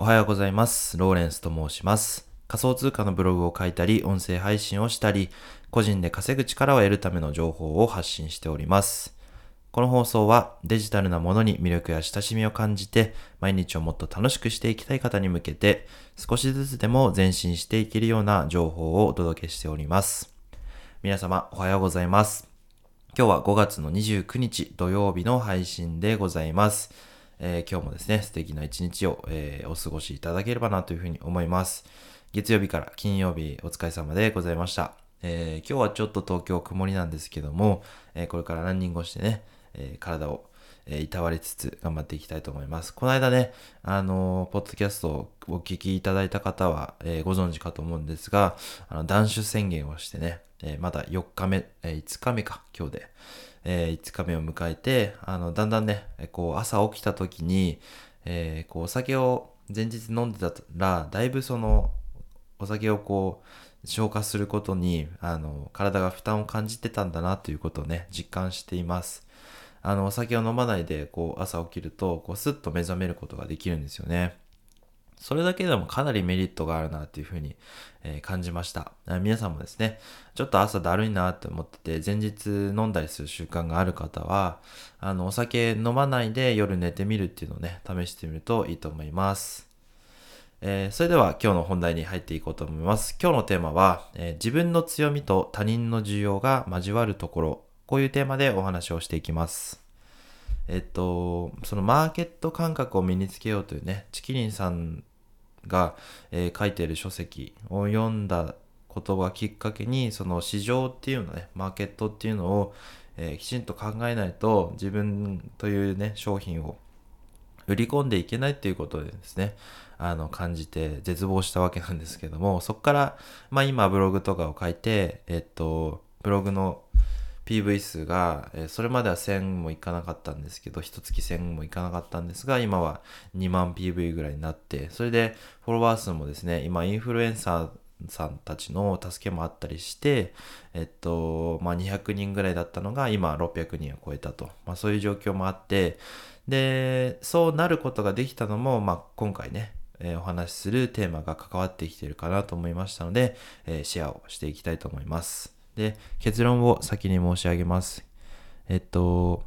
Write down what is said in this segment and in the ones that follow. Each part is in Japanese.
おはようございます。ローレンスと申します。仮想通貨のブログを書いたり、音声配信をしたり、個人で稼ぐ力を得るための情報を発信しております。この放送はデジタルなものに魅力や親しみを感じて、毎日をもっと楽しくしていきたい方に向けて、少しずつでも前進していけるような情報をお届けしております。皆様、おはようございます。今日は5月の29日土曜日の配信でございます。えー今日もですね、素敵な一日を、えーお過ごしいただければなというふうに思います。月曜日から金曜日お疲れ様でございました。えー今日はちょっと東京曇りなんですけども、えこれからランニングをしてね、え体を、えいたわりつつ頑張っていきたいと思います。この間ね、あのポッドキャストをお聞きいただいた方は、えご存知かと思うんですが、あの断酒宣言をしてね、えまだ4日目、え5日目か、今日で。えー5日目を迎えて、あの、だんだんね、こう、朝起きた時に、えーこう、お酒を前日飲んでたら、だいぶその、お酒をこう、消化することに、あの、体が負担を感じてたんだなということをね、実感しています。あの、お酒を飲まないで、こう、朝起きると、こう、スッと目覚めることができるんですよね。それだけでもかなりメリットがあるなっていうふうに、え感じました。皆さんもですね、ちょっと朝だるいなって思ってて、前日飲んだりする習慣がある方は、あの、お酒飲まないで夜寝てみるっていうのをね、試してみるといいと思います。えーそれでは今日の本題に入っていこうと思います。今日のテーマは、えー自分の強みと他人の需要が交わるところ、こういうテーマでお話をしていきます。えっと、そのマーケット感覚を身につけようというね、チキリンさんが、えー書いている書籍を読んだことがきっかけに、その市場っていうのね、マーケットっていうのを、えーきちんと考えないと自分というね、商品を売り込んでいけないっていうことでですね、あの、感じて絶望したわけなんですけども、そこから、まあ今ブログとかを書いて、えっと、ブログの PV 数が、えそれまでは1000もいかなかったんですけど、一月1000もいかなかったんですが、今は2万 PV ぐらいになって、それでフォロワー数もですね、今インフルエンサーさんたちの助けもあったりして、えっと、まあ、200人ぐらいだったのが今600人を超えたと。まあ、そういう状況もあって、で、そうなることができたのも、まあ、今回ね、えーお話しするテーマが関わってきてるかなと思いましたので、えーシェアをしていきたいと思います。で、結論を先に申し上げます。えっと、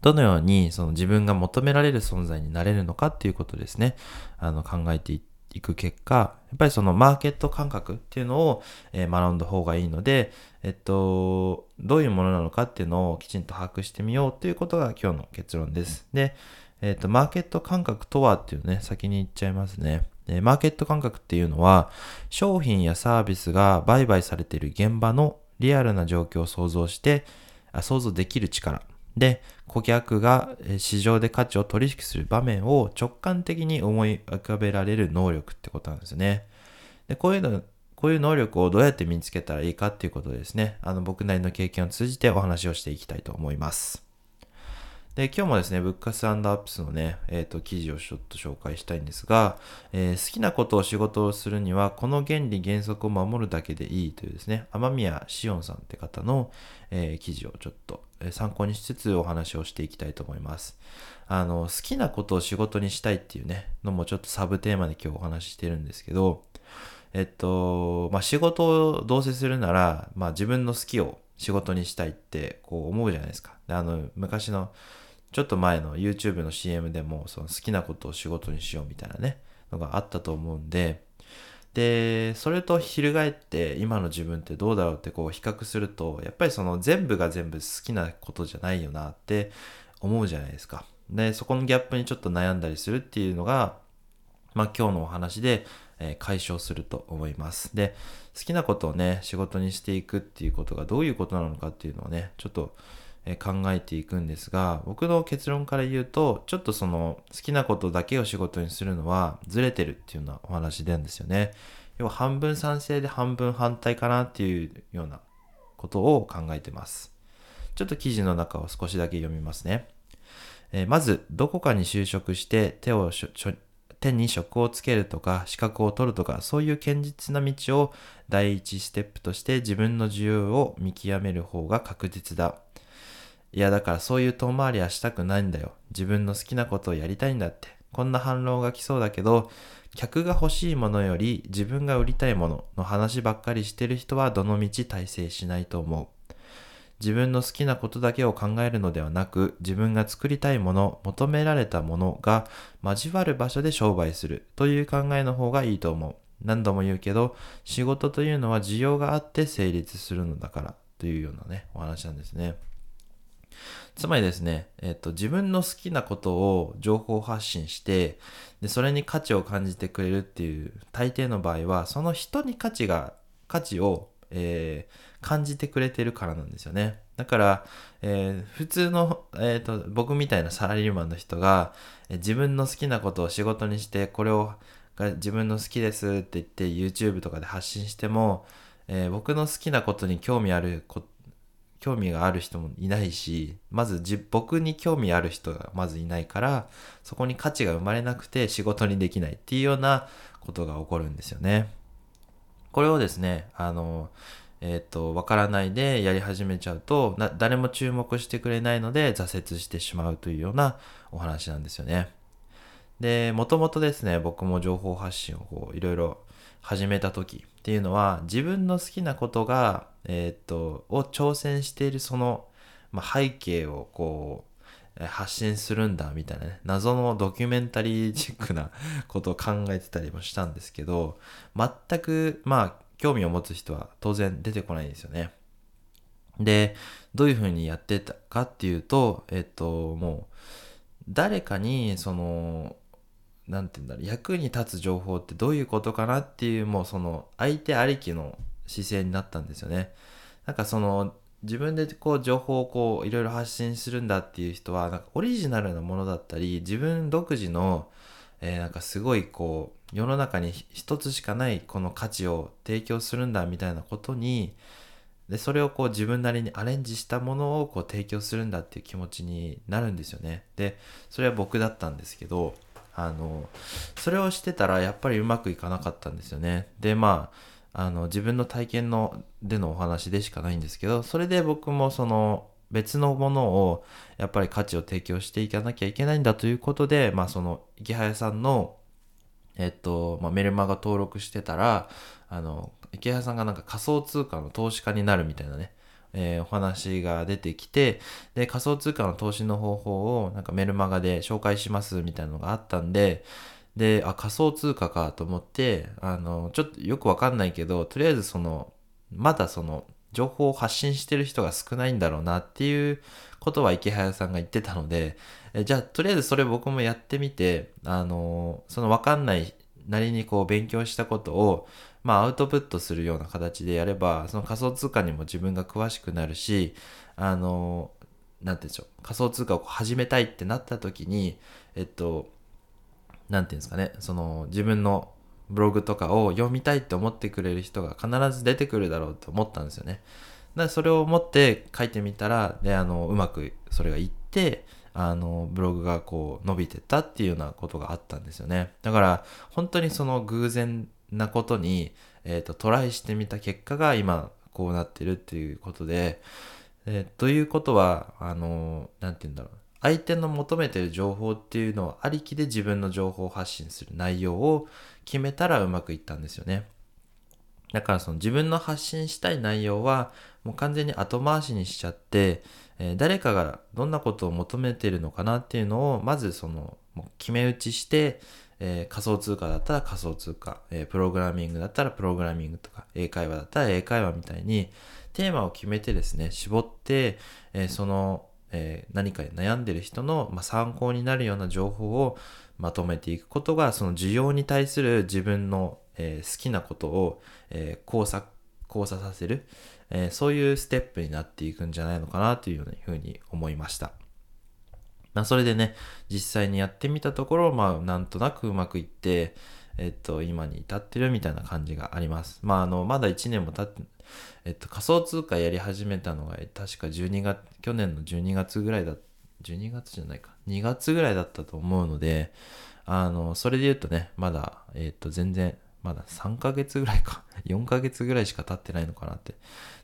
どのようにその自分が求められる存在になれるのかっていうことですね。あの考えていく結果、やっぱりそのマーケット感覚っていうのを、えー学んだ方がいいので、えっと、どういうものなのかっていうのをきちんと把握してみようということが今日の結論です。で、えっと、マーケット感覚とはっていうね、先に言っちゃいますね。でマーケット感覚っていうのは、商品やサービスが売買されている現場のリアルな状況を想像して、あ想像できる力。で、顧客が市場で価値を取引する場面を直感的に思い浮かべられる能力ってことなんですね。で、こういうの、こういう能力をどうやって身につけたらいいかっていうことですね。あの、僕なりの経験を通じてお話をしていきたいと思います。で、今日もですね、ブックスアップスのね、えっ、と、記事をちょっと紹介したいんですが、えー好きなことを仕事をするには、この原理原則を守るだけでいいというですね、雨宮しおんさんって方の、えー記事をちょっとえ参考にしつつお話をしていきたいと思います。あの、好きなことを仕事にしたいっていうね、のもちょっとサブテーマで今日お話ししてるんですけど、えっと、まあ、仕事をどうせするなら、まあ、自分の好きを仕事にしたいってこう思うじゃないですか。であの、昔のちょっと前の YouTube の CM でもその好きなことを仕事にしようみたいなね、のがあったと思うんで、で、それと翻って今の自分ってどうだろうってこう比較すると、やっぱりその全部が全部好きなことじゃないよなって思うじゃないですか。で、そこのギャップにちょっと悩んだりするっていうのが、まあ今日のお話で、え解消すると思います。で、好きなことをね、仕事にしていくっていうことがどういうことなのかっていうのをね、ちょっと、え考えていくんですが、僕の結論から言うと、ちょっとその好きなことだけを仕事にするのはずれてるっていうようなお話なんですよね。要は半分賛成で半分反対かなっていうようなことを考えてます。ちょっと記事の中を少しだけ読みますね。えーまず、どこかに就職して手をしょ手に職をつけるとか資格を取るとかそういう堅実な道を第一ステップとして自分の需要を見極める方が確実だ。いやだからそういう遠回りはしたくないんだよ。自分の好きなことをやりたいんだって。こんな反論が来そうだけど、客が欲しいものより自分が売りたいものの話ばっかりしてる人はどのみち大成しないと思う。自分の好きなことだけを考えるのではなく、自分が作りたいもの、求められたものが交わる場所で商売するという考えの方がいいと思う。何度も言うけど、仕事というのは需要があって成立するのだからというようなね、お話なんですね。つまりですね、えっ、と、自分の好きなことを情報発信して、で、それに価値を感じてくれるっていう、大抵の場合は、その人に価値が、価値を、えー、感じてくれてるからなんですよね。だから、えー、普通の、えっ、と、僕みたいなサラリーマンの人が、え自分の好きなことを仕事にして、これをが自分の好きですって言って YouTube とかで発信しても、えー、僕の好きなことに興味あるこ興味がある人もいないし、まずじ僕に興味ある人がまずいないから、そこに価値が生まれなくて仕事にできないっていうようなことが起こるんですよね。これをですね、あの、えっ、ー、と、わからないでやり始めちゃうと誰も注目してくれないので挫折してしまうというようなお話なんですよね。で、もともとですね、僕も情報発信をこう、いろいろ始めた時っていうのは、自分の好きなことが、えー、と、を挑戦しているその、まあ、背景をこう、発信するんだみたいなね、謎のドキュメンタリーチックなことを考えてたりもしたんですけど、全く、まあ、興味を持つ人は当然出てこないんですよね。で、どういうふうにやってたかっていうと、えっと、もう、誰かに、その、何て言うんだろう役に立つ情報ってどういうことかなっていうもうその相手ありきの姿勢になったんですよねなんかその自分でこう情報をいろいろ発信するんだっていう人はなんかオリジナルなものだったり自分独自の、え、なんかすごいこう世の中に一つしかないこの価値を提供するんだみたいなことにでそれをこう自分なりにアレンジしたものをこう提供するんだっていう気持ちになるんですよねでそれは僕だったんですけどあの、それをしてたらやっぱりうまくいかなかったんですよね。で、まあ、あの、自分の体験の、でのお話でしかないんですけど、それで僕もその、別のものをやっぱり価値を提供していかなきゃいけないんだということで、まあその池早さんの、えっと、まあ、メルマガ登録してたら、あの、池早さんがなんか仮想通貨の投資家になるみたいなね、えー、お話が出てきて、で、仮想通貨の投資の方法をなんかメルマガで紹介しますみたいなのがあったんで、で、あ、仮想通貨かと思って、あの、ちょっとよくわかんないけど、とりあえずその、まだその、情報を発信してる人が少ないんだろうなっていうことは池早さんが言ってたので、えじゃあとりあえずそれ僕もやってみて、あの、そのわかんないなりにこう勉強したことを、まあアウトプットするような形でやれば、その仮想通貨にも自分が詳しくなるし、あの、なんて言うんでしょう、仮想通貨を始めたいってなった時に、えっと、なんていうんですかね、その自分のブログとかを読みたいって思ってくれる人が必ず出てくるだろうと思ったんですよね。だからそれを思って書いてみたら、で、あの、うまくそれがいって、あの、ブログがこう伸びてったっていうようなことがあったんですよね。だから、本当にその偶然なことに、えっ、ー、と、トライしてみた結果が今、こうなってるっていうことで、えー、ということは、あの、なんて言うんだろう。相手の求めてる情報っていうのをありきで自分の情報を発信する内容を決めたらうまくいったんですよね。だからその自分の発信したい内容はもう完全に後回しにしちゃって、えー、誰かがどんなことを求めてるのかなっていうのをまずその決め打ちして、えー、仮想通貨だったら仮想通貨、えー、プログラミングだったらプログラミングとか、英会話だったら英会話みたいに、テーマを決めてですね、絞って、え、その、え何か悩んでる人の、まあ、参考になるような情報をまとめていくことが、その需要に対する自分の、え好きなことを、え交差、交差させる、えそういうステップになっていくんじゃないのかなというふうに思いました。まあ、それでね、実際にやってみたところ、まあ、なんとなくうまくいって、えっと、今に至ってるみたいな感じがあります。まあ、あの、まだ1年も経って、えっと、仮想通貨やり始めたのが、確か12月、去年の12月ぐらいだ、12月じゃないか、2月ぐらいだったと思うので、あの、それで言うとね、まだ、えっと、全然、まだ3ヶ月ぐらいか、4ヶ月ぐらいしか経ってないのかなって、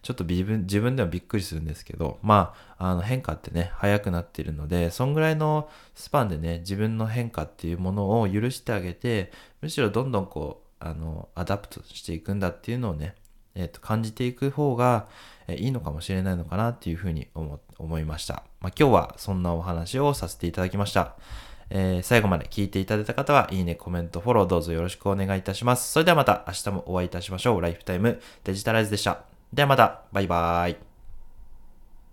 ちょっと自分自分ではびっくりするんですけど、まあ、あの変化ってね、早くなっているので、そんぐらいのスパンでね、自分の変化っていうものを許してあげて、むしろどんどんこう、あの、 adapt していくんだっていうのをね、えっ、と、感じていく方が、いいのかもしれないのかなっていうふうに思思いました。まあ、今日はそんなお話をさせていただきました。えー、最後まで聞いていただいた方は、いいね、コメント、フォローどうぞよろしくお願いいたします。それではまた明日もお会いいたしましょう。ライフタイムデジタライズでした。ではまた、バイバーイ。